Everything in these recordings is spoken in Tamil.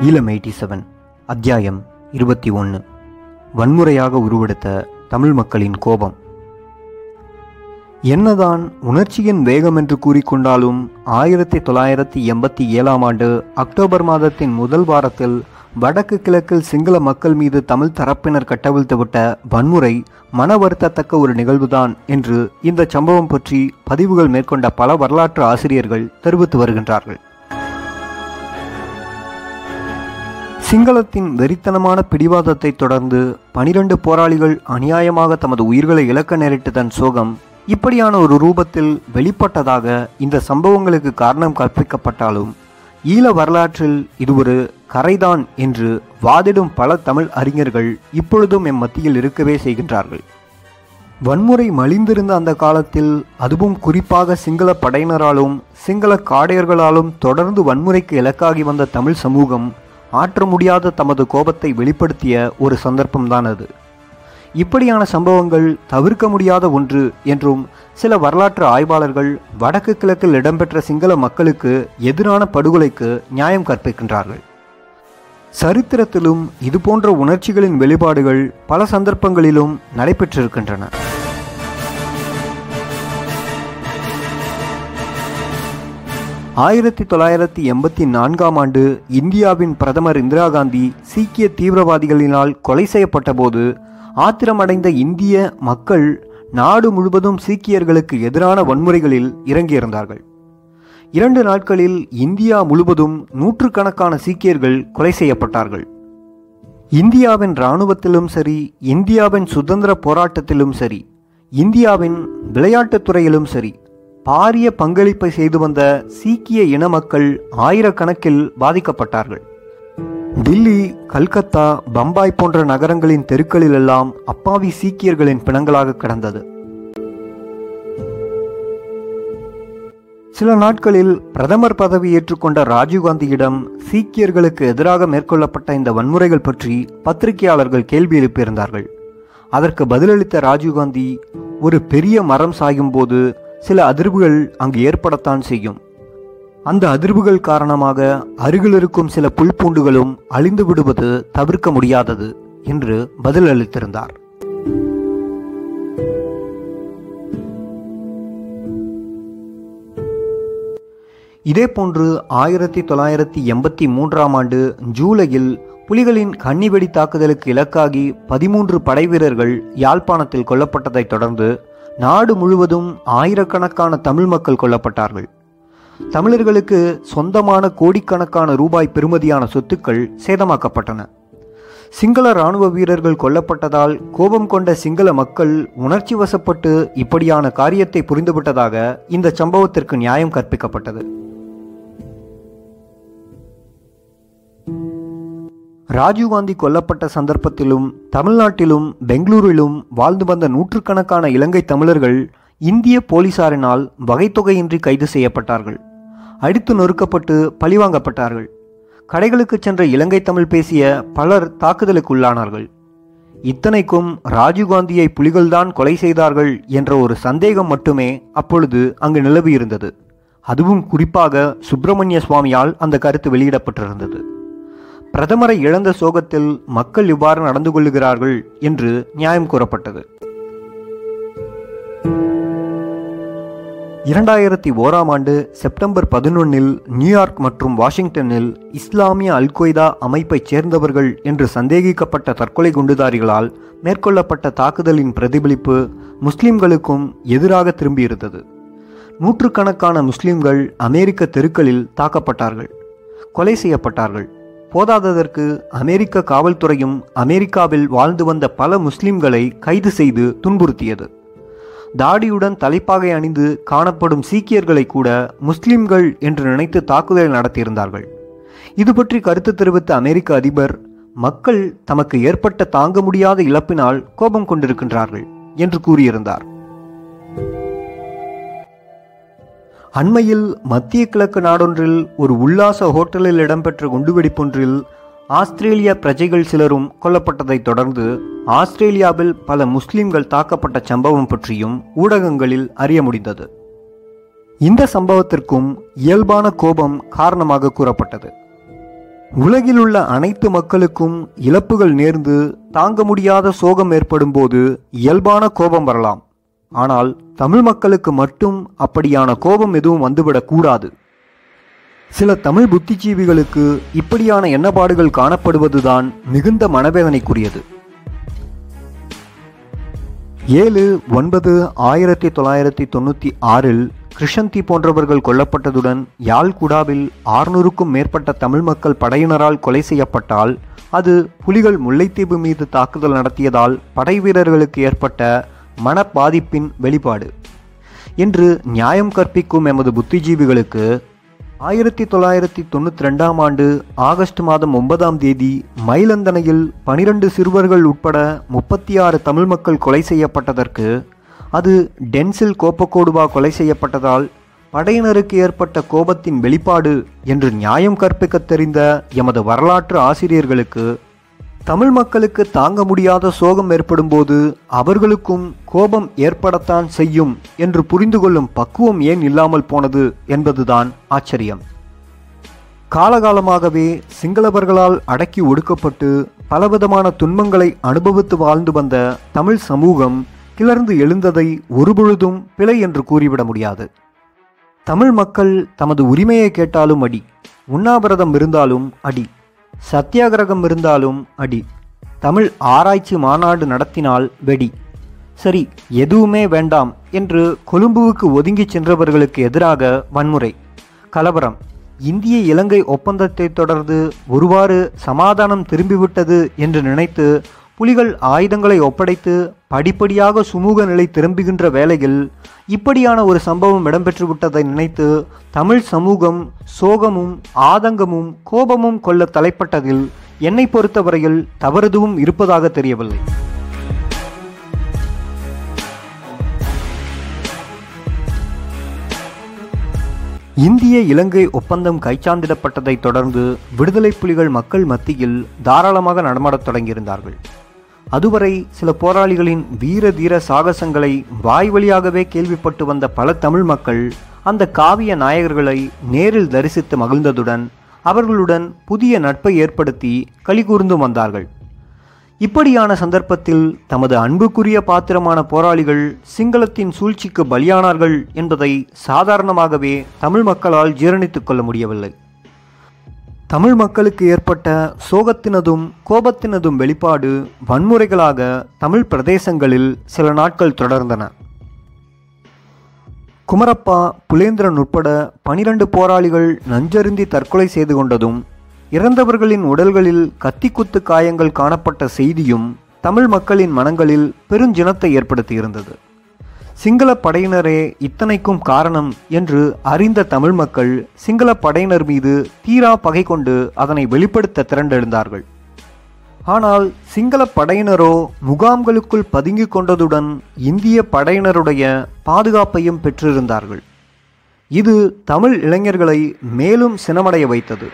ஈழம் எயிட்டி செவன் அத்தியாயம் இருபத்தி ஒன்று வன்முறையாக உருவெடுத்த தமிழ் மக்களின் கோபம். என்னதான் உணர்ச்சியின் வேகம் என்று கூறிக்கொண்டாலும் ஆயிரத்தி தொள்ளாயிரத்தி எண்பத்தி ஏழாம் ஆண்டு அக்டோபர் மாதத்தின் முதல் வாரத்தில் வடக்கு கிழக்கில் சிங்கள மக்கள் மீது தமிழ் தரப்பினர் கட்டவிழ்த்துவிட்ட வன்முறை மன வருத்தத்தக்க ஒரு நிகழ்வுதான் என்று இந்த சம்பவம் பற்றி பதிவுகள் மேற்கொண்ட பல வரலாற்று ஆசிரியர்கள் தெரிவித்து வருகின்றார்கள். சிங்களத்தின் வெறித்தனமான பிடிவாதத்தை தொடர்ந்து பனிரெண்டு போராளிகள் அநியாயமாக தமது உயிர்களை இழக்க நேரிட்டதன் சோகம் இப்படியான ஒரு ரூபத்தில் வெளிப்பட்டதாக இந்த சம்பவங்களுக்கு காரணம் கற்பிக்கப்பட்டாலும் ஈழ வரலாற்றில் இது ஒரு கரைதான் என்று வாதிடும் பல தமிழ் அறிஞர்கள் இப்பொழுதும் எம் மத்தியில் இருக்கவே செய்கின்றார்கள். வன்முறை மலிந்திருந்த அந்த காலத்தில் அதுவும் குறிப்பாக சிங்கள படையினராலும் சிங்கள காடையர்களாலும் தொடர்ந்து வன்முறைக்கு இலக்காகி வந்த தமிழ் சமூகம் ஆற்ற முடியாத தமது கோபத்தை வெளிப்படுத்திய ஒரு சந்தர்ப்பம்தான் அது. இப்படியான சம்பவங்கள் தவிர்க்க முடியாத ஒன்று என்றும் சில வரலாற்று ஆய்வாளர்கள் வடக்கு கிழக்கில் இடம்பெற்ற சிங்கள மக்களுக்கு எதிரான படுகொலைக்கு நியாயம் கற்பிக்கின்றார்கள். சரித்திரத்திலும் இதுபோன்ற உணர்ச்சிகளின் வெளிப்பாடுகள் பல சந்தர்ப்பங்களிலும் நடைபெற்றிருக்கின்றன. ஆயிரத்தி தொள்ளாயிரத்தி எண்பத்தி நான்காம் ஆண்டு இந்தியாவின் பிரதமர் இந்திரா காந்தி சீக்கிய தீவிரவாதிகளினால் கொலை செய்யப்பட்டபோது ஆத்திரமடைந்த இந்திய மக்கள் நாடு முழுவதும் சீக்கியர்களுக்கு எதிரான வன்முறைகளில் இறங்கியிருந்தார்கள். இரண்டு நாட்களில் இந்தியா முழுவதும் நூற்றுக்கணக்கான சீக்கியர்கள் கொலை செய்யப்பட்டார்கள். இந்தியாவின் இராணுவத்திலும் சரி இந்தியாவின் சுதந்திர போராட்டத்திலும் சரி இந்தியாவின் விளையாட்டுத் துறையிலும் சரி பாரிய பங்களிப்பை செய்து வந்த சீக்கிய இன மக்கள் ஆயிரக்கணக்கில் பாதிக்கப்பட்டார்கள். டில்லி கல்கத்தா பம்பாய் போன்ற நகரங்களின் தெருக்களிலெல்லாம் அப்பாவி சீக்கியர்களின் பிணங்களாக கிடந்தது. சில நாட்களில் பிரதமர் பதவி ஏற்றுக்கொண்ட ராஜீவ்காந்தியிடம் சீக்கியர்களுக்கு எதிராக மேற்கொள்ளப்பட்ட இந்த வன்முறைகள் பற்றி பத்திரிகையாளர்கள் கேள்வி எழுப்பியிருந்தார்கள். அதற்கு பதிலளித்த ராஜீவ்காந்தி ஒரு பெரிய மரம் சாயும் போது சில அதிர்வுகள் அங்கு ஏற்படத்தான் செய்யும். அந்த அதிர்வுகள் காரணமாக அருகில் இருக்கும் சில புல்பூண்டுகளும் அழிந்து விடுவது தவிர்க்க முடியாதது என்று பதிலளித்திருந்தார். இதேபோன்று ஆயிரத்தி தொள்ளாயிரத்தி எண்பத்தி மூன்றாம் ஆண்டு ஜூலையில் புலிகளின் கன்னிவெடி தாக்குதலுக்கு இலக்காகி பதிமூன்று படைவீரர்கள் யாழ்ப்பாணத்தில் கொல்லப்பட்டதைத் தொடர்ந்து நாடு முழுவதும் ஆயிரக்கணக்கான தமிழ் மக்கள் கொல்லப்பட்டார்கள். தமிழர்களுக்கு சொந்தமான கோடிக்கணக்கான ரூபாய் பெறுமதியான சொத்துக்கள் சேதமாக்கப்பட்டன. சிங்கள இராணுவ வீரர்கள் கொல்லப்பட்டதால் கோபம் கொண்ட சிங்கள மக்கள் உணர்ச்சி வசப்பட்டு இப்படியான காரியத்தை புரிந்துவிட்டதாக இந்த சம்பவத்திற்கு நியாயம் கற்பிக்கப்பட்டது. ராஜீவ்காந்தி கொல்லப்பட்ட சந்தர்ப்பத்திலும் தமிழ்நாட்டிலும் பெங்களூரிலும் வாழ்ந்து வந்த நூற்றுக்கணக்கான இலங்கை தமிழர்கள் இந்திய போலீசாரினால் வகைத்தொகையின்றி கைது செய்யப்பட்டார்கள். அடித்து நொறுக்கப்பட்டு பழிவாங்கப்பட்டார்கள். கடைகளுக்கு சென்ற இலங்கை தமிழ் பேசிய பலர் தாக்குதலுக்குள்ளானார்கள். இத்தனைக்கும் ராஜீவ்காந்தியை புலிகள்தான் கொலை செய்தார்கள் என்ற ஒரு சந்தேகம் மட்டுமே அப்பொழுது அங்கு நிலவியிருந்தது. அதுவும் குறிப்பாக சுப்பிரமணிய சுவாமியால் அந்த கருத்து வெளியிடப்பட்டிருந்தது. பிரதமரை இழந்த சோகத்தில் மக்கள் இவ்வாறு நடந்து கொள்ளுகிறார்கள் என்று நியாயம் கூறப்பட்டது. இரண்டாயிரத்தி ஓராம் ஆண்டு செப்டம்பர் பதினொன்னில் நியூயார்க் மற்றும் வாஷிங்டனில் இஸ்லாமிய அல்கொய்தா அமைப்பைச் சேர்ந்தவர்கள் என்று சந்தேகிக்கப்பட்ட தற்கொலை குண்டுதாரிகளால் மேற்கொள்ளப்பட்ட தாக்குதலின் பிரதிபலிப்பு முஸ்லிம்களுக்கும் எதிராக திரும்பியிருந்தது. நூற்றுக்கணக்கான முஸ்லிம்கள் அமெரிக்க தெருக்களில் தாக்கப்பட்டார்கள் கொலை செய்யப்பட்டார்கள். போதாததற்கு அமெரிக்க காவல்துறையும் அமெரிக்காவில் வாழ்ந்து வந்த பல முஸ்லிம்களை கைது செய்து துன்புறுத்தியது. தாடியுடன் தலைப்பாகை அணிந்து காணப்படும் சீக்கியர்களை கூட முஸ்லிம்கள் என்று நினைத்து தாக்குதல் நடத்தியிருந்தார்கள். இது பற்றி கருத்து தெரிவித்த அமெரிக்க அதிபர் மக்கள் தமக்கு ஏற்பட்ட தாங்க முடியாத இழப்பினால் கோபம் கொண்டிருக்கின்றார்கள் என்று கூறியிருந்தார். அண்மையில் மத்திய கிழக்கு நாடொன்றில் ஒரு உல்லாச ஹோட்டலில் இடம்பெற்ற குண்டுவெடிப்பொன்றில் ஆஸ்திரேலிய பிரஜைகள் சிலரும் கொல்லப்பட்டதைத் தொடர்ந்து ஆஸ்திரேலியாவில் பல முஸ்லிம்கள் தாக்கப்பட்ட சம்பவம் பற்றியும் ஊடகங்களில் அறிய முடிந்தது. இந்த சம்பவத்திற்கும் இயல்பான கோபம் காரணமாக கூறப்பட்டது. உலகில் உள்ள அனைத்து மக்களுக்கும் இழப்புகள் நேர்ந்து தாங்க முடியாத சோகம் ஏற்படும் போது இயல்பான கோபம் வரலாம். ஆனால் தமிழ் மக்களுக்கு மட்டும் அப்படியான கோபம் எதுவும் வந்துவிடக்கூடாது சில தமிழ் புத்திஜீவிகளுக்கு இப்படியான எண்ணப்பாடுகள் காணப்படுவதுதான் மிகுந்த மனவேதனைக்குரியது. ஏழு ஒன்பது ஆயிரத்தி தொள்ளாயிரத்தி தொண்ணூற்றி ஆறில் கிருஷந்தி போன்றவர்கள் கொல்லப்பட்டதுடன் யாழ்குடாவில் ஆறுநூறுக்கும் மேற்பட்ட தமிழ் மக்கள் படையினரால் கொலை செய்யப்பட்டால் அது புலிகள் முல்லைத்தீவு மீது தாக்குதல் நடத்தியதால் படை வீரர்களுக்கு ஏற்பட்ட மன பாதிப்பின் வெளிப்பாடு. என்று நியாயம் கற்பிக்கும் எமது புத்திஜீவிகளுக்கு ஆயிரத்தி தொள்ளாயிரத்தி தொண்ணூற்றி ரெண்டாம் ஆண்டு ஆகஸ்ட் மாதம் ஒன்பதாம் தேதி மயிலந்தனையில் பனிரெண்டு சிறுவர்கள் உட்பட முப்பத்தி ஆறு தமிழ் மக்கள் கொலை செய்யப்பட்டதற்கு அது டென்சில் கோப்பக்கோடுவா கொலை செய்யப்பட்டதால் படையினருக்கு ஏற்பட்ட கோபத்தின் வெளிப்பாடு என்று நியாயம் கற்பிக்க தெரிந்த எமது வரலாற்று ஆசிரியர்களுக்கு தமிழ் மக்களுக்கு தாங்க முடியாத சோகம் ஏற்படும்போது அவர்களுக்கும் கோபம் ஏற்படத்தான் செய்யும் என்று புரிந்து கொள்ளும் பக்குவம் ஏன் இல்லாமல் போனது என்பதுதான் ஆச்சரியம். காலகாலமாகவே சிங்களவர்களால் அடக்கி ஒடுக்கப்பட்டு பலவிதமான துன்பங்களை அனுபவித்து வாழ்ந்து வந்த தமிழ் சமூகம் கிளர்ந்து எழுந்ததை ஒருபொழுதும் பிழை என்று கூறிவிட முடியாது. தமிழ் மக்கள் தமது உரிமையை கேட்டாலும் அடி உண்ணாவிரதம் இருந்தாலும் அடி. சத்தியாகிரகம் இருந்தாலும் அடி. தமிழ் ஆராய்ச்சி மாநாடு நடத்தினால் வெடி. சரி எதுவுமே வேண்டாம் என்று கொழும்புவுக்கு ஒதுங்கிச் சென்றவர்களுக்கு எதிராக வன்முறை. கலவரம். இந்திய இலங்கை ஒப்பந்தத்தை தொடர்ந்து ஒருவாறு சமாதானம் திரும்பிவிட்டது என்று நினைத்து புலிகள் ஆயுதங்களை ஒப்படைத்து படிப்படியாக சுமூக நிலை திரும்புகின்ற வேளையில் இப்படியான ஒரு சம்பவம் இடம்பெற்று விட்டதை நினைத்து தமிழ் சமூகம் சோகமும் ஆதங்கமும் கோபமும் கொள்ள தலைப்பட்டதில் என்னை பொறுத்தவரையில் தவறுதுவும் இருப்பதாக தெரியவில்லை. இந்திய இலங்கை ஒப்பந்தம் கைச்சாந்திடப்பட்டதை தொடர்ந்து விடுதலை புலிகள் மக்கள் மத்தியில் தாராளமாக நடமாடத் தொடங்கியிருந்தார்கள். அதுவரை சில போராளிகளின் வீர தீர சாகசங்களை வாய் வழியாகவே கேள்விப்பட்டு வந்த பல தமிழ் மக்கள் அந்த காவிய நாயகர்களை நேரில் தரிசித்து மகிழ்ந்ததுடன் அவர்களுடன் புதிய நட்பை ஏற்படுத்தி கலிகூர்ந்தும் வந்தார்கள். இப்படியான சந்தர்ப்பத்தில் தமது அன்புக்குரிய பாத்திரமான போராளிகள் சிங்களத்தின் சூழ்ச்சிக்கு பலியானார்கள் என்பதை சாதாரணமாகவே தமிழ் மக்களால் ஜீரணித்துக் கொள்ள முடியவில்லை. தமிழ் மக்களுக்கு ஏற்பட்ட சோகத்தினதும் கோபத்தினதும் வெளிப்பாடு வன்முறைகளாக தமிழ் பிரதேசங்களில் சில நாட்கள் தொடர்ந்தன. குமரப்பா புலேந்திரன் உட்பட பனிரண்டு போராளிகள் நஞ்சருந்தி தற்கொலை செய்து கொண்டதும் இறந்தவர்களின் உடல்களில் கத்திக்குத்து காயங்கள் காணப்பட்ட செய்தியும் தமிழ் மக்களின் மனங்களில் பெருஞ்சினத்தை ஏற்படுத்தியிருந்தது. சிங்கள படையினரே இத்தனைக்கும் காரணம் என்று அறிந்த தமிழ் மக்கள் சிங்கள படையினர் மீது தீரா பகை கொண்டு அதனை வெளிப்படுத்த திரண்டெழுந்தார்கள். ஆனால் சிங்கள படையினரோ முகாம்களுக்குள் பதுங்கிக் கொண்டதுடன் இந்திய படையினருடைய பாதுகாப்பையும் பெற்றிருந்தார்கள். இது தமிழ் இளைஞர்களை மேலும் சினமடைய வைத்தது.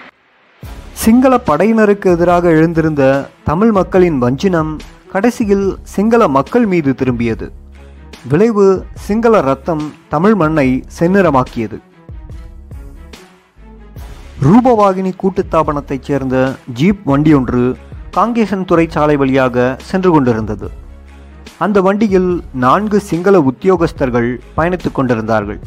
சிங்கள படையினருக்கு எதிராக எழுந்திருந்த தமிழ் மக்களின் வஞ்சினம் கடைசியில் சிங்கள மக்கள் மீது திரும்பியது. விளைவு சிங்கள ரத்தம் தமிழ் மண்ணை செந்நிறமாக்கியது. ரூபவாகினி கூட்டுத்தாபனத்தைச் சேர்ந்த ஜீப் வண்டியொன்று காங்கேசன் துறை சாலை வழியாக சென்று கொண்டிருந்தது. அந்த வண்டியில் நான்கு சிங்கள உத்தியோகஸ்தர்கள் பயணித்துக் கொண்டிருந்தார்கள்.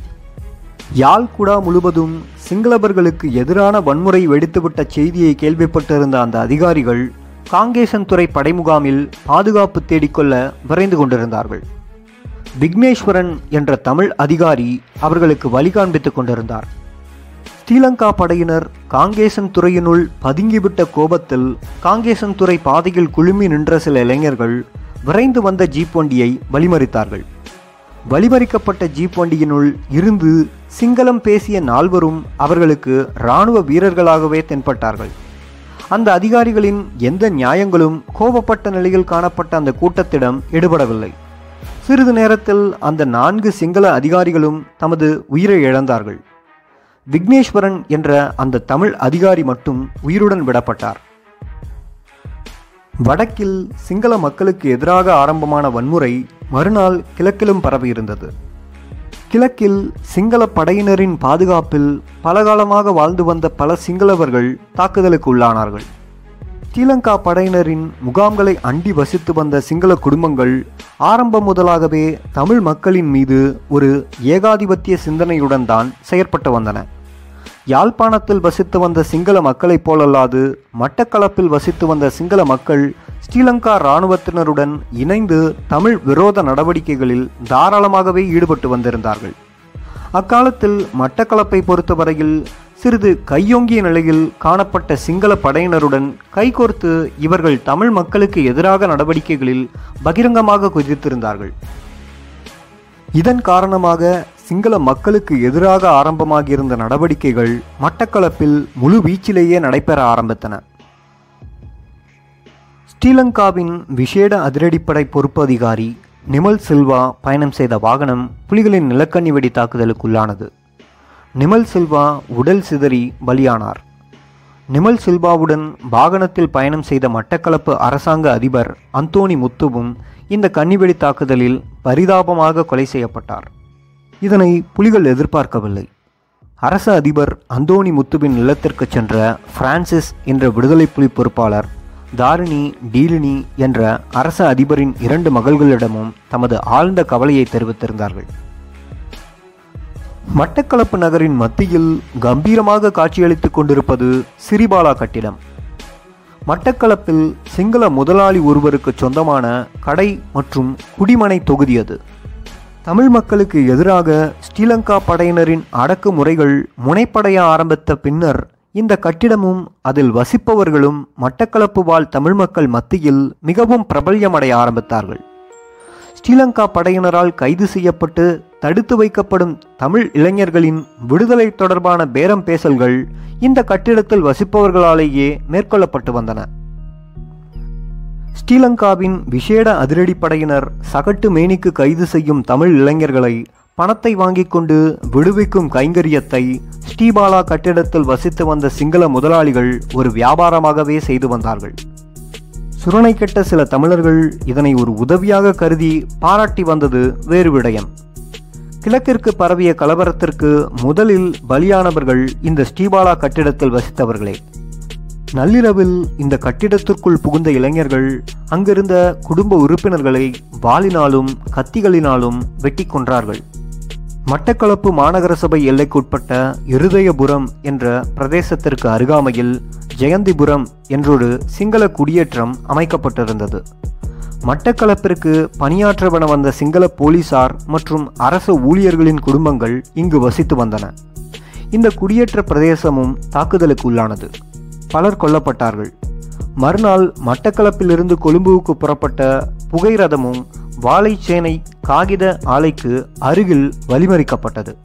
யாழ்குடா முழுவதும் சிங்களவர்களுக்கு எதிரான வன்முறை வெடித்துவிட்ட செய்தியை கேள்விப்பட்டிருந்த அந்த அதிகாரிகள் காங்கேசன் துறை படைமுகாமில் பாதுகாப்பு தேடிக்கொள்ள விரைந்து கொண்டிருந்தார்கள். விக்னேஸ்வரன் என்ற தமிழ் அதிகாரி அவர்களுக்கு வழிகாண்பித்துக் கொண்டிருந்தார். ஸ்ரீலங்கா படையினர் காங்கேசன் துறையினுள் பதுங்கிவிட்ட கோபத்தில் காங்கேசன் துறை பாதையில் குழுமி நின்ற சில இளைஞர்கள் விரைந்து வந்த ஜீப் வண்டியை வழிமறித்தார்கள். வழிமறிக்கப்பட்ட ஜீப் வண்டியினுள் இருந்து சிங்களம் பேசிய நால்வரும் அவர்களுக்கு இராணுவ வீரர்களாகவே தென்பட்டார்கள். அந்த அதிகாரிகளின் எந்த நியாயங்களும் கோபப்பட்ட நிலையில் காணப்பட்ட அந்த கூட்டத்திடம் எடுபடவில்லை சிறிது நேரத்தில் அந்த நான்கு சிங்கள அதிகாரிகளும் தமது உயிரை இழந்தார்கள். விக்னேஸ்வரன் என்ற அந்த தமிழ் அதிகாரி மட்டும் உயிருடன் விடப்பட்டார். வடக்கில் சிங்கள மக்களுக்கு எதிராக ஆரம்பமான வன்முறை மறுநாள் கிழக்கிலும் பரவியிருந்தது. கிழக்கில் சிங்கள படையினரின் பாதுகாப்பில் பலகாலமாக வாழ்ந்து வந்த பல சிங்களவர்கள் தாக்குதலுக்கு உள்ளானார்கள். ஸ்ரீலங்கா படையினரின் முகாம்களை அண்டி வசித்து வந்த சிங்கள குடும்பங்கள் ஆரம்பம் முதலாகவே தமிழ் மக்களின் மீது ஒரு ஏகாதிபத்திய சிந்தனையுடன் தான் செயற்பட்டு வந்தன. யாழ்ப்பாணத்தில் வசித்து வந்த சிங்கள மக்களைப் போலல்லாது மட்டக்களப்பில் வசித்து வந்த சிங்கள மக்கள் ஸ்ரீலங்கா இராணுவத்தினருடன் இணைந்து தமிழ் விரோத நடவடிக்கைகளில் தாராளமாகவே ஈடுபட்டு வந்திருந்தார்கள். அக்காலத்தில் மட்டக்களப்பை பொறுத்தவரையில் சிறிது கையொங்கிய நிலையில் காணப்பட்ட சிங்கள படையினருடன் கைகோர்த்து இவர்கள் தமிழ் மக்களுக்கு எதிராக நடவடிக்கைகளில் பகிரங்கமாக குதித்திருந்தார்கள். இதன் காரணமாக சிங்கள மக்களுக்கு எதிராக ஆரம்பமாகியிருந்த நடவடிக்கைகள் மட்டக்களப்பில் முழு வீச்சிலேயே நடைபெற ஆரம்பித்தன. ஸ்ரீலங்காவின் விசேட அதிரடிப்படை பொறுப்பு அதிகாரி நிமல் சில்வா பயணம் செய்த வாகனம் புலிகளின் நிலக்கண்ணி வெடி தாக்குதலுக்குள்ளானது. நிமல் சில்வா உடல் சிதறி பலியானார். நிமல் சில்வாவுடன் வாகனத்தில் பயணம் செய்த மட்டக்களப்பு அரசாங்க அதிபர் அந்தோணி முத்துவும் இந்த கன்னிவெடி தாக்குதலில் பரிதாபமாக கொலை செய்யப்பட்டார். இதனை புலிகள் எதிர்பார்க்கவில்லை. அரச அதிபர் அந்தோணி முத்துவின் இல்லத்திற்கு சென்ற பிரான்சிஸ் என்ற விடுதலை புலி பொறுப்பாளர் தாரிணி டீலினி என்ற அரச அதிபரின் இரண்டு மகள்களிடமும் தமது ஆழ்ந்த கவலையை தெரிவித்திருந்தார்கள். மட்டக்களப்பு நகரின் மத்தியில் கம்பீரமாக காட்சியளித்துக் கொண்டிருப்பது சிறிபாலா கட்டிடம். மட்டக்களப்பில் சிங்கள முதலாளி ஒருவருக்கு சொந்தமான கடை மற்றும் குடிமனை தொகுதி அது. தமிழ் மக்களுக்கு எதிராக ஸ்ரீலங்கா படையினரின் அடக்குமுறைகள் முனைப்படைய ஆரம்பித்த பின்னர் இந்த கட்டிடமும் அதில் வசிப்பவர்களும் மட்டக்களப்பு வாழ் தமிழ் மக்கள் மத்தியில் மிகவும் பிரபல்யமடைய ஆரம்பித்தார்கள். ஸ்ரீலங்கா படையினரால் கைது செய்யப்பட்டு தடுத்து வைக்கப்படும் தமிழ் இளைஞர்களின் விடுதலை தொடர்பான பேரம் பேசல்கள் இந்த கட்டிடத்தில் வசிப்பவர்களாலேயே மேற்கொள்ளப்பட்டு வந்தன. ஸ்ரீலங்காவின் விசேட அதிரடிப்படையினர் சகட்டு மேனிக்கு கைது செய்யும் தமிழ் இளைஞர்களை பணத்தை வாங்கிக் கொண்டு விடுவிக்கும் கைங்கரியத்தை ஸ்ரீபாலா கட்டிடத்தில் வசித்து வந்த சிங்கள முதலாளிகள் ஒரு வியாபாரமாகவே செய்து வந்தார்கள். சுரணை கெட்ட சில தமிழர்கள் இதனை ஒரு உதவியாக கருதி பாராட்டி வந்தது வேறு விடயம். கிழக்கிற்கு பரவிய கலவரத்திற்கு முதலில் பலியானவர்கள் இந்த ஸ்ரீபாலா கட்டிடத்தில் வசித்தவர்களே. நள்ளிரவில் இந்த கட்டிடத்திற்குள் புகுந்த இளைஞர்கள் அங்கிருந்த குடும்ப உறுப்பினர்களை வாளினாலும் கத்திகளினாலும் வெட்டி கொன்றார்கள். மட்டக்களப்பு மாநகர சபை எல்லைக்குட்பட்ட இருதயபுரம் என்ற பிரதேசத்திற்கு அருகாமையில் ஜெயந்திபுரம் என்றொரு சிங்கள குடியேற்றம் அமைக்கப்பட்டிருந்தது. மட்டக்களப்பிற்கு பணியாற்றவன வந்த சிங்கள போலீசார் மற்றும் அரச ஊழியர்களின் குடும்பங்கள் இங்கு வசித்து வந்தன. இந்த குடியேற்ற பிரதேசமும் தாக்குதலுக்கு உள்ளானது. பலர் கொல்லப்பட்டார்கள். மறுநாள் மட்டக்களப்பிலிருந்து கொழும்புவுக்கு புறப்பட்ட புகை ரதமும் வாழைச்சேனை காகித ஆலைக்கு அருகில் வழிமறிக்கப்பட்டது.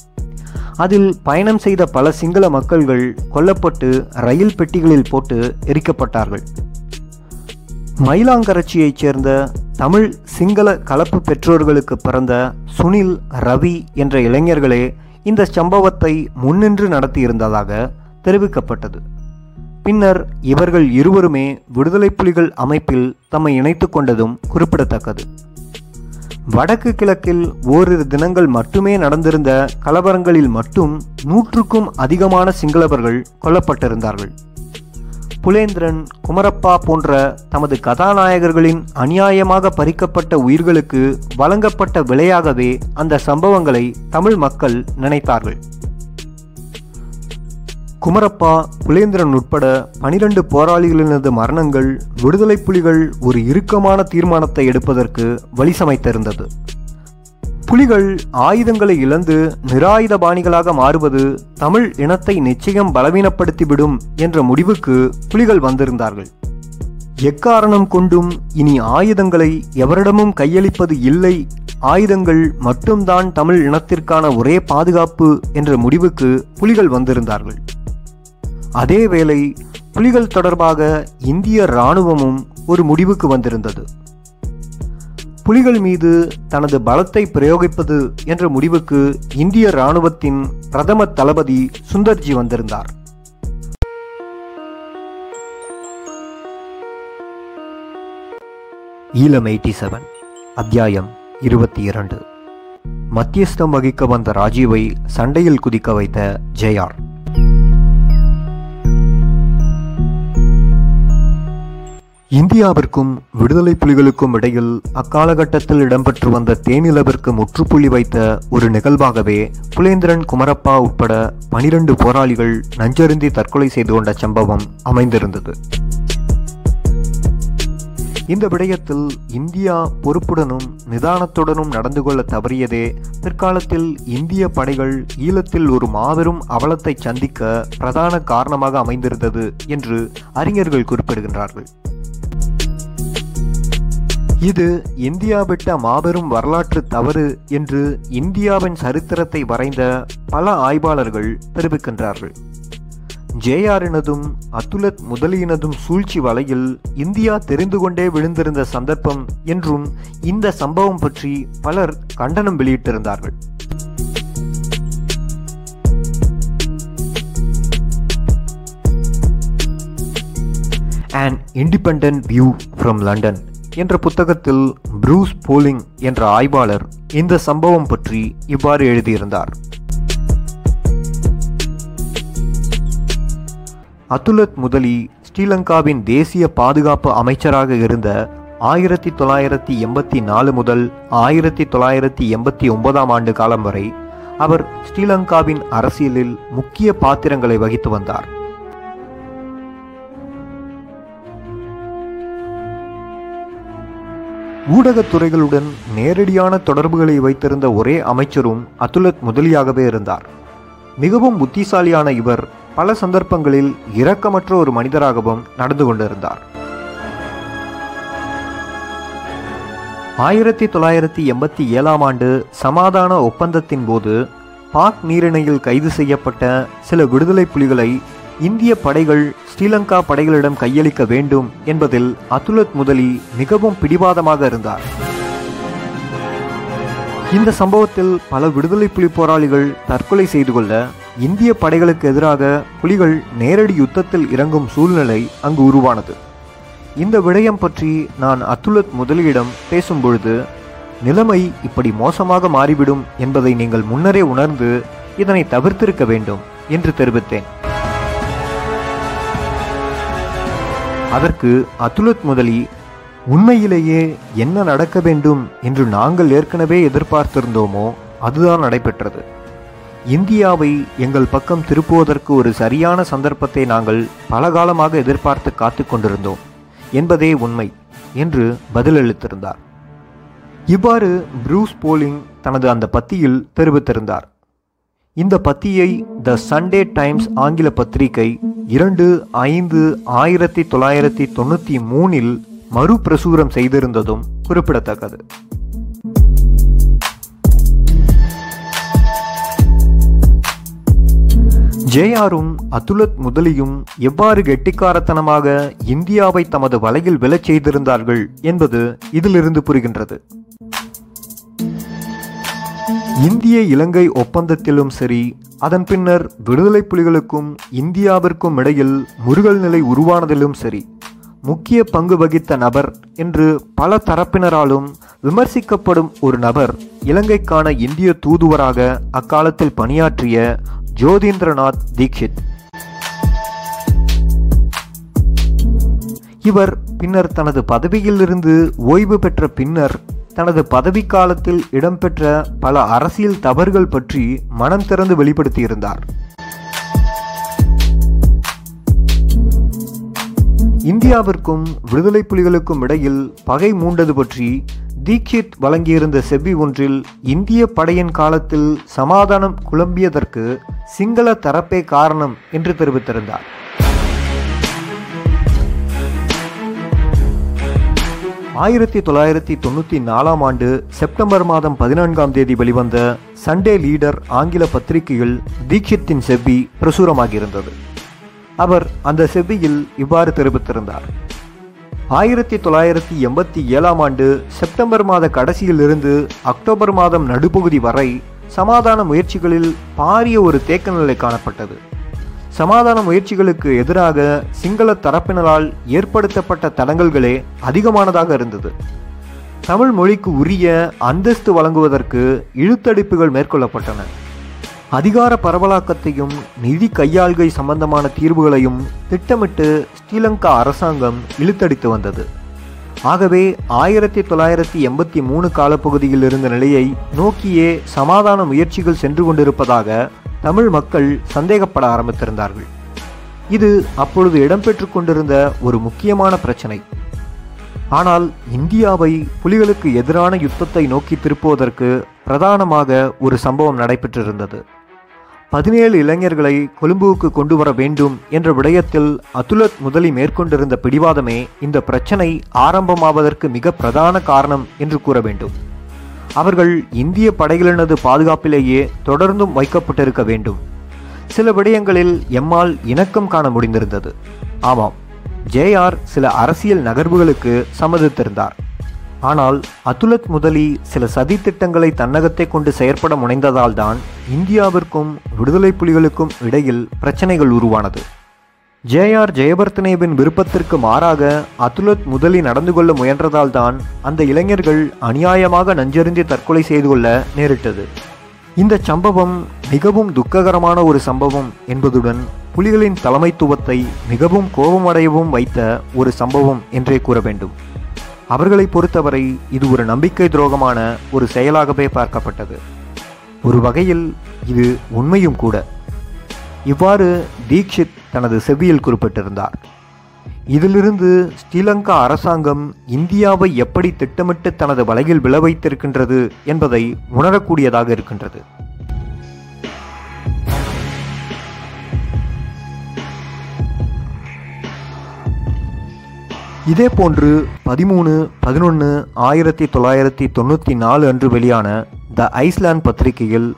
அதில் பயணம் செய்த பல சிங்கள மக்கள்கள் கொல்லப்பட்டு ரயில் பெட்டிகளில் போட்டு எரிக்கப்பட்டார்கள். மயிலாங்கரட்சியைச் சேர்ந்த தமிழ் சிங்கள கலப்பு பெற்றோர்களுக்கு பிறந்த சுனில் ரவி என்ற இளைஞர்களே இந்த சம்பவத்தை முன்னின்று நடத்தியிருந்ததாக தெரிவிக்கப்பட்டது. பின்னர் இவர்கள் இருவருமே விடுதலை புலிகள் அமைப்பில் தம்மை இணைத்து கொண்டதும் குறிப்பிடத்தக்கது. வடக்கு கிழக்கில் ஓரிரு தினங்கள் மட்டுமே நடந்திருந்த கலவரங்களில் மட்டும் நூற்றுக்கும் அதிகமான சிங்களவர்கள் கொல்லப்பட்டிருந்தார்கள். புலேந்திரன் குமரப்பா போன்ற தமது கதாநாயகர்களின் அநியாயமாக பறிக்கப்பட்ட உயிர்களுக்கு வழங்கப்பட்ட விலையாகவே அந்த சம்பவங்களை தமிழ் மக்கள் நினைத்தார்கள். குமரப்பா புலேந்திரன் உட்பட பனிரெண்டு போராளிகளினது மரணங்கள் விடுதலை புலிகள் ஒரு இறுக்கமான தீர்மானத்தை எடுப்பதற்கு வழி சமைத்திருந்தது புலிகள் ஆயுதங்களை இழந்து நிராயுத பாணிகளாக மாறுவது தமிழ் இனத்தை நிச்சயம் பலவீனப்படுத்திவிடும் என்ற முடிவுக்கு புலிகள் வந்திருந்தார்கள். எக்காரணம் கொண்டும் இனி ஆயுதங்களை எவரிடமும் கையளிப்பது இல்லை ஆயுதங்கள் மட்டும்தான் தமிழ் இனத்திற்கான ஒரே பாதுகாப்பு என்ற முடிவுக்கு புலிகள் வந்திருந்தார்கள். அதேவேளை புலிகள் தொடர்பாக இந்திய இராணுவமும் ஒரு முடிவுக்கு வந்திருந்தது. புலிகள் மீது தனது பலத்தை பிரயோகிப்பது என்ற முடிவுக்கு இந்திய இராணுவத்தின் பிரதம தளபதி சுந்தர்ஜி வந்திருந்தார். ஈழம் எயிட்டி செவன் அத்தியாயம் இருபத்தி இரண்டு. மத்தியஸ்தம் வகிக்க வந்த ராஜீவை சண்டையில் குதிக்க வைத்த ஜெயார் இந்தியாவிற்கும் விடுதலை புலிகளுக்கும் இடையில் அக்காலகட்டத்தில் இடம்பெற்று வந்த தேனிலவிற்கு முற்றுப்புள்ளி வைத்த ஒரு நிகழ்வாகவே புலேந்திரன் குமரப்பா உட்பட பனிரெண்டு போராளிகள் நஞ்சருந்தி தற்கொலை செய்து கொண்ட சம்பவம் அமைந்திருந்தது. இந்த விடயத்தில் இந்தியா பொறுப்புடனும் நிதானத்துடனும் நடந்து கொள்ள தவறியதே பிற்காலத்தில் இந்திய படைகள் ஈழத்தில் ஒரு மாபெரும் அவலத்தை சந்திக்க பிரதான காரணமாக அமைந்திருந்தது என்று அறிஞர்கள் குறிப்பிடுகின்றார்கள். இது இந்தியா விட்ட மாபெரும் வரலாற்று தவறு என்று இந்தியாவின் சரித்திரத்தை வரைந்த பல ஆய்வாளர்கள் தெரிவிக்கின்றார்கள். ஜேஆரினதும் அத்துலத் முதலியினதும் சூழ்ச்சி வலையில் இந்தியா தெரிந்து கொண்டே விழுந்திருந்த சந்தர்ப்பம் என்றும் இந்த சம்பவம் பற்றி பலர் கண்டனம் வெளியிட்டிருந்தார்கள். And independent view from London என்ற புத்தகத்தில் ப்ரூஸ் போலிங் என்ற ஆய்வாளர் இந்த சம்பவம் பற்றி இவ்வாறு எழுதியிருந்தார். அதுலத் முதலி ஸ்ரீலங்காவின் தேசிய பாதுகாப்பு அமைச்சராக இருந்த ஆயிரத்தி தொள்ளாயிரத்தி எண்பத்தி நாலு முதல் ஆயிரத்தி தொள்ளாயிரத்தி எண்பத்தி ஒன்பதாம் ஆண்டு காலம் வரை அவர் ஸ்ரீலங்காவின் அரசியலில் முக்கிய பாத்திரங்களை வகித்து வந்தார். ஊடகத்துறைகளுடன் நேரடியான தொடர்புகளை வைத்திருந்த ஒரே அமைச்சரும் அதுலத் முதலியாகவே இருந்தார். மிகவும் புத்திசாலியான இவர் பல சந்தர்ப்பங்களில் இரக்கமற்ற ஒரு மனிதராகவும் நடந்து கொண்டிருந்தார். ஆயிரத்தி தொள்ளாயிரத்தி எண்பத்தி ஏழாம் ஆண்டு சமாதான ஒப்பந்தத்தின் போது பாக் நீரிணையில் கைது செய்யப்பட்ட சில விடுதலை புலிகளை இந்திய படைகள் ஸ்ரீலங்கா படைகளிடம் கையளிக்க வேண்டும் என்பதில் அதுலத் முதலி மிகவும் பிடிவாதமாக இருந்தார். இந்த சம்பவத்தில் பல விடுதலை புலி போராளிகள் தற்கொலை செய்து கொள்ள இந்திய படைகளுக்கு எதிராக புலிகள் நேரடி யுத்தத்தில் இறங்கும் சூழ்நிலை அங்கு உருவானது. இந்த விடயம் பற்றி நான் அத்துலத் முதலியிடம் பேசும்பொழுது நிலைமை இப்படி மோசமாக மாறிவிடும் என்பதை நீங்கள் முன்னரே உணர்ந்து இதனை தவிர்த்திருக்க வேண்டும் என்று தெரிவித்தேன். அதற்கு அதுலத் முதலி உண்மையிலேயே என்ன நடக்க வேண்டும் என்று நாங்கள் ஏற்கனவே எதிர்பார்த்திருந்தோமோ அதுதான் நடைபெற்றது. இந்தியாவை எங்கள் பக்கம் திருப்புவதற்கு ஒரு சரியான சந்தர்ப்பத்தை நாங்கள் பல காலமாக எதிர்பார்த்து காத்து கொண்டிருந்தோம் என்பதே உண்மை என்று பதிலளித்திருந்தார். இவ்வாறு ப்ரூஸ் போலிங் தனது அந்த பத்தியில் தெரிவித்திருந்தார். இந்த பத்தியை த சண்டே டைம்ஸ் ஆங்கில பத்திரிகை இரண்டு ஐந்து ஆயிரத்தி தொள்ளாயிரத்தி தொண்ணூற்றி மூணில் மறுபிரசுரம் செய்திருந்ததும் குறிப்பிடத்தக்கது. ஜேஆரும் அதுலத் முதலியும் எவ்வாறு கெட்டிக்காரத்தனமாக இந்தியாவை தமது வலையில் விழச் செய்திருந்தார்கள் என்பது இதிலிருந்து புரிகின்றது. இந்திய இலங்கை ஒப்பந்தத்திலும் சரி அதன் பின்னர் விடுதலை புலிகளுக்கும் இந்தியாவிற்கும் இடையில் முருகல் நிலை உருவானதிலும் சரி முக்கிய பங்கு வகித்த நபர் என்று பல தரப்பினராலும் விமர்சிக்கப்படும் ஒரு நபர் இலங்கைக்கான இந்திய தூதுவராக அக்காலத்தில் பணியாற்றிய ஜோதீந்திரநாத் தீக்ஷித். இவர் பின்னர் தனது பதவியிலிருந்து ஓய்வு பெற்ற பின்னர் தனது பதவிக்காலத்தில் இடம்பெற்ற பல அரசியல் தவறுகள் பற்றி மனம் திறந்து வெளிப்படுத்தியிருந்தார். இந்தியாவிற்கும் விடுதலை புலிகளுக்கும் இடையில் பகை மூண்டது பற்றி தீக்ஷித் வழங்கியிருந்த செவ்வி ஒன்றில் இந்திய படையின் காலத்தில் சமாதானம் குழம்பியதற்கு சிங்கள தரப்பே காரணம் என்று தெரிவித்திருந்தார். ஆயிரத்தி தொள்ளாயிரத்தி தொண்ணூற்றி நாலாம் ஆண்டு செப்டம்பர் மாதம் பதினான்காம் தேதி வெளிவந்த சண்டே லீடர் ஆங்கில பத்திரிகையில் தீக்ஷித்தின் செவ்வி பிரசுரமாகியிருந்தது. அவர் அந்த செவ்வியில் இவ்வாறு தெரிவித்திருந்தார். ஆயிரத்தி தொள்ளாயிரத்தி எண்பத்தி ஏழாம் ஆண்டு செப்டம்பர் மாத கடைசியிலிருந்து அக்டோபர் மாதம் நடுப்பகுதி வரை சமாதான முயற்சிகளில் பாரிய ஒரு தேக்க நிலை காணப்பட்டது. சமாதான முயற்சிகளுக்கு எதிராக சிங்கள தரப்பினரால் ஏற்படுத்தப்பட்ட தடங்கல்களே அதிகமானதாக இருந்தது. தமிழ் மொழிக்கு உரிய அந்தஸ்து வழங்குவதற்கு இழுத்தடிப்புகள் மேற்கொள்ளப்பட்டன. அதிகார பரவலாக்கத்தையும் நிதி கையாள்கை சம்பந்தமான தீர்வுகளையும் திட்டமிட்டு ஸ்ரீலங்கா அரசாங்கம் இழுத்தடித்து வந்தது. ஆகவே ஆயிரத்தி தொள்ளாயிரத்தி எண்பத்தி மூணு காலப்பகுதியில் இருந்த நிலையை நோக்கியே சமாதான முயற்சிகள் சென்று கொண்டிருப்பதாக தமிழ் மக்கள் சந்தேகப்பட ஆரம்பித்திருந்தார்கள். இது அப்பொழுது இடம்பெற்று கொண்டிருந்த ஒரு முக்கியமான பிரச்சனை. ஆனால் இந்தியாவை புலிகளுக்கு எதிரான யுத்தத்தை நோக்கி திருப்புவதற்கு பிரதானமாக ஒரு சம்பவம் நடைபெற்றிருந்தது. பதினேழு இளைஞர்களை கொழும்புவுக்கு கொண்டு வர வேண்டும் என்ற விடயத்தில் அதுலத் முதலி மேற்கொண்டிருந்த பிடிவாதமே இந்த பிரச்சனை ஆரம்பமாவதற்கு மிக பிரதான காரணம் என்று கூற வேண்டும். அவர்கள் இந்திய படைகளினது பாதுகாப்பிலேயே தொடர்ந்தும் வைக்கப்பட்டிருக்க வேண்டும். சில விடயங்களில் எம்மால் இணக்கம் காண முடிந்திருந்தது. ஆமாம் ஜேஆர் சில அரசியல் நகர்வுகளுக்கு சம்மதித்திருந்தார். ஆனால் அதுலத் முதலி சில சதி திட்டங்களை தன்னகத்தை கொண்டு செயற்பட முனைந்ததால்தான் இந்தியாவிற்கும் விடுதலை புலிகளுக்கும் இடையில் பிரச்சனைகள் உருவானது. ஜேஆர் ஜெயபர்த்தனேவின் விருப்பத்திற்கு மாறாக அதுலத் முதலி நடந்து கொள்ள முயன்றதால்தான் அந்த இளைஞர்கள் அநியாயமாக நஞ்செறிந்து தற்கொலை செய்து கொள்ள நேரிட்டது. இந்த சம்பவம் மிகவும் துக்ககரமான ஒரு சம்பவம் என்பதுடன் புலிகளின் தலைமைத்துவத்தை மிகவும் கோபமடையவும் வைத்த ஒரு சம்பவம் என்றே கூற வேண்டும். அவர்களை பொறுத்தவரை இது ஒரு நம்பிக்கை துரோகமான ஒரு செயலாகவே பார்க்கப்பட்டது. ஒரு வகையில் இது உண்மையும் கூட. இவ்வாறு தீக்ஷித் தனது செவ்வியில் குறிப்பிட்டிருந்தார். இதிலிருந்து ஸ்ரீலங்கா அரசாங்கம் இந்தியாவை எப்படி திட்டமிட்டு தனது வலையில் விழ வைத்திருக்கின்றது என்பதை உணரக்கூடியதாக இருக்கின்றது. இதே போன்று பதிமூணு பதினொன்று ஆயிரத்தி தொள்ளாயிரத்தி தொண்ணூற்றி நாலு அன்று வெளியான த ஐஸ்லாந்து பத்திரிகையில்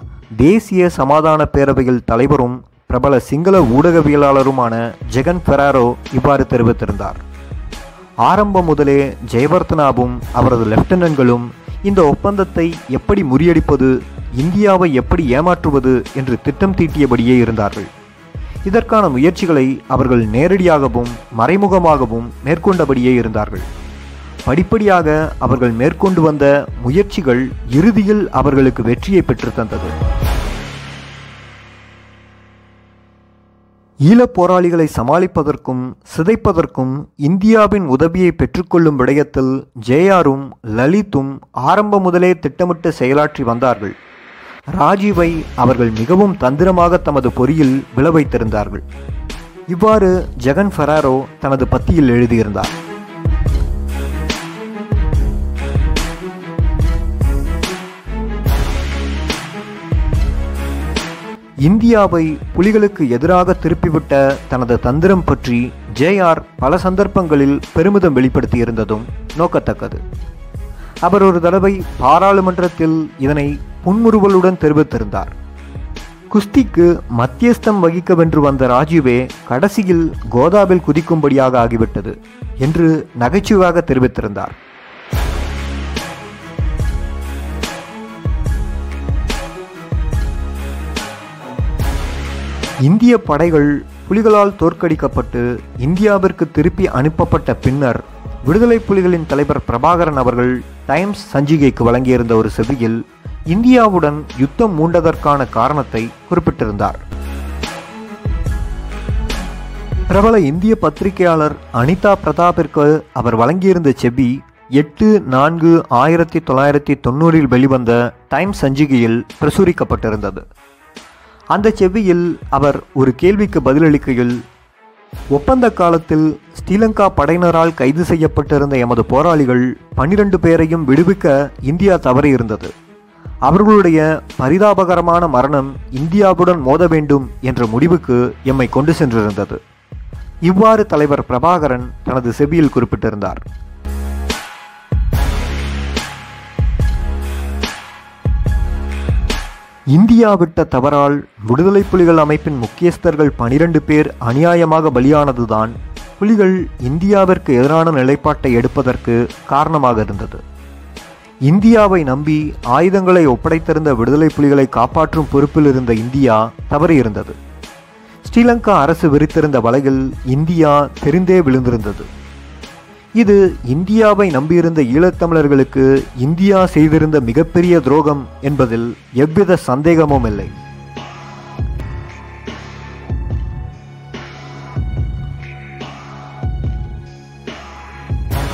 தேசிய சமாதான பேரவையில் தலைவரும் பிரபல சிங்கள ஊடகவியலாளருமான ஜெகன் ஃபெராரோ இவ்வாறு தெரிவித்திருந்தார். ஆரம்பம் முதலே ஜெயவர்த்தனாவும் அவரது லெப்டினன்ட்களும் இந்த ஒப்பந்தத்தை எப்படி முறியடிப்பது இந்தியாவை எப்படி ஏமாற்றுவது என்று திட்டம் தீட்டியபடியே இருந்தார்கள். இதற்கான முயற்சிகளை அவர்கள் நேரடியாகவும் மறைமுகமாகவும் மேற்கொண்டபடியே இருந்தார்கள். படிப்படியாக அவர்கள் மேற்கொண்டு வந்த முயற்சிகள் இறுதியில் அவர்களுக்கு வெற்றியை பெற்றுத்தந்தது ஈழப் போராளிகளை சமாளிப்பதற்கும் சிதைப்பதற்கும் இந்தியாவின் உதவியை பெற்றுக்கொள்ளும் விடயத்தில் ஜேஆரும் லலித்தும் ஆரம்ப முதலே திட்டமிட்டு செயலாற்றி வந்தார்கள். ராஜீவை அவர்கள் மிகவும் தந்திரமாக தமது பொறியில் விழ வைத்திருந்தார்கள் இவ்வாறு ஜெகன் ஃபெராரோ தனது பத்தியில் எழுதியிருந்தார். இந்தியாவை புலிகளுக்கு எதிராக திருப்பிவிட்ட தனது தந்திரம் பற்றி ஜேஆர் பல சந்தர்ப்பங்களில் பெருமிதம் வெளிப்படுத்தியிருந்ததும் நோக்கத்தக்கது. அவர் ஒரு தடவை பாராளுமன்றத்தில் இதனை புன்முறுவலுடன் தெரிவித்திருந்தார். குஸ்திக்கு மத்தியஸ்தம் வகிக்க வென்று வந்த ராஜீவே கடைசியில் கோதாவில் குதிக்கும்படியாக ஆகிவிட்டது என்று நகைச்சுவாக தெரிவித்திருந்தார். இந்திய படைகள் புலிகளால் தோற்கடிக்கப்பட்டு இந்தியாவிற்கு திருப்பி அனுப்பப்பட்ட பின்னர் விடுதலை புலிகளின் தலைவர் பிரபாகரன் அவர்கள் டைம்ஸ் சஞ்சிகைக்கு வழங்கியிருந்த ஒரு செவியில் இந்தியாவுடன் யுத்தம் மூண்டதற்கான காரணத்தை குறிப்பிட்டிருந்தார். பிரபல இந்திய பத்திரிகையாளர் அனிதா பிரதாப்பிற்கு அவர் வழங்கியிருந்த செவி எட்டு நான்கு ஆயிரத்தி தொள்ளாயிரத்தி தொண்ணூறில் வெளிவந்த டைம்ஸ் சஞ்சிகையில் பிரசுரிக்கப்பட்டிருந்தது. அந்த செவ்வியில் அவர் ஒரு கேள்விக்கு பதிலளிக்கையில் ஒப்பந்த காலத்தில் ஸ்ரீலங்கா படையினரால் கைது செய்யப்பட்டிருந்த எமது போராளிகள் பன்னிரண்டு பேரையும் விடுவிக்க இந்தியா தவறியிருந்தது. அவர்களுடைய பரிதாபகரமான மரணம் இந்தியாவுடன் மோத வேண்டும் என்ற முடிவுக்கு எம்மை கொண்டு சென்றிருந்தது. இவ்வாறு தலைவர் பிரபாகரன் தனது செவியில் குறிப்பிட்டிருந்தார். இந்தியா விட்ட தவறால் விடுதலை புலிகள் அமைப்பின் முக்கியஸ்தர்கள் பனிரெண்டு பேர் அநியாயமாக பலியானதுதான் புலிகள் இந்தியாவிற்கு எதிரான நிலைப்பாட்டை எடுப்பதற்கு காரணமாக இருந்தது. இந்தியாவை நம்பி ஆயுதங்களை ஒப்படைத்திருந்த விடுதலை புலிகளை காப்பாற்றும் பொறுப்பில் இருந்த இந்தியா தவறியிருந்தது. ஸ்ரீலங்கா அரசு விரித்திருந்த வலையில் இந்தியா தெரிந்தே விழுந்திருந்தது. இது இந்தியாவை நம்பியிருந்த ஈழத்தமிழர்களுக்கு இந்தியா செய்திருந்த மிகப்பெரிய துரோகம் என்பதில் எவ்வித சந்தேகமும் இல்லை.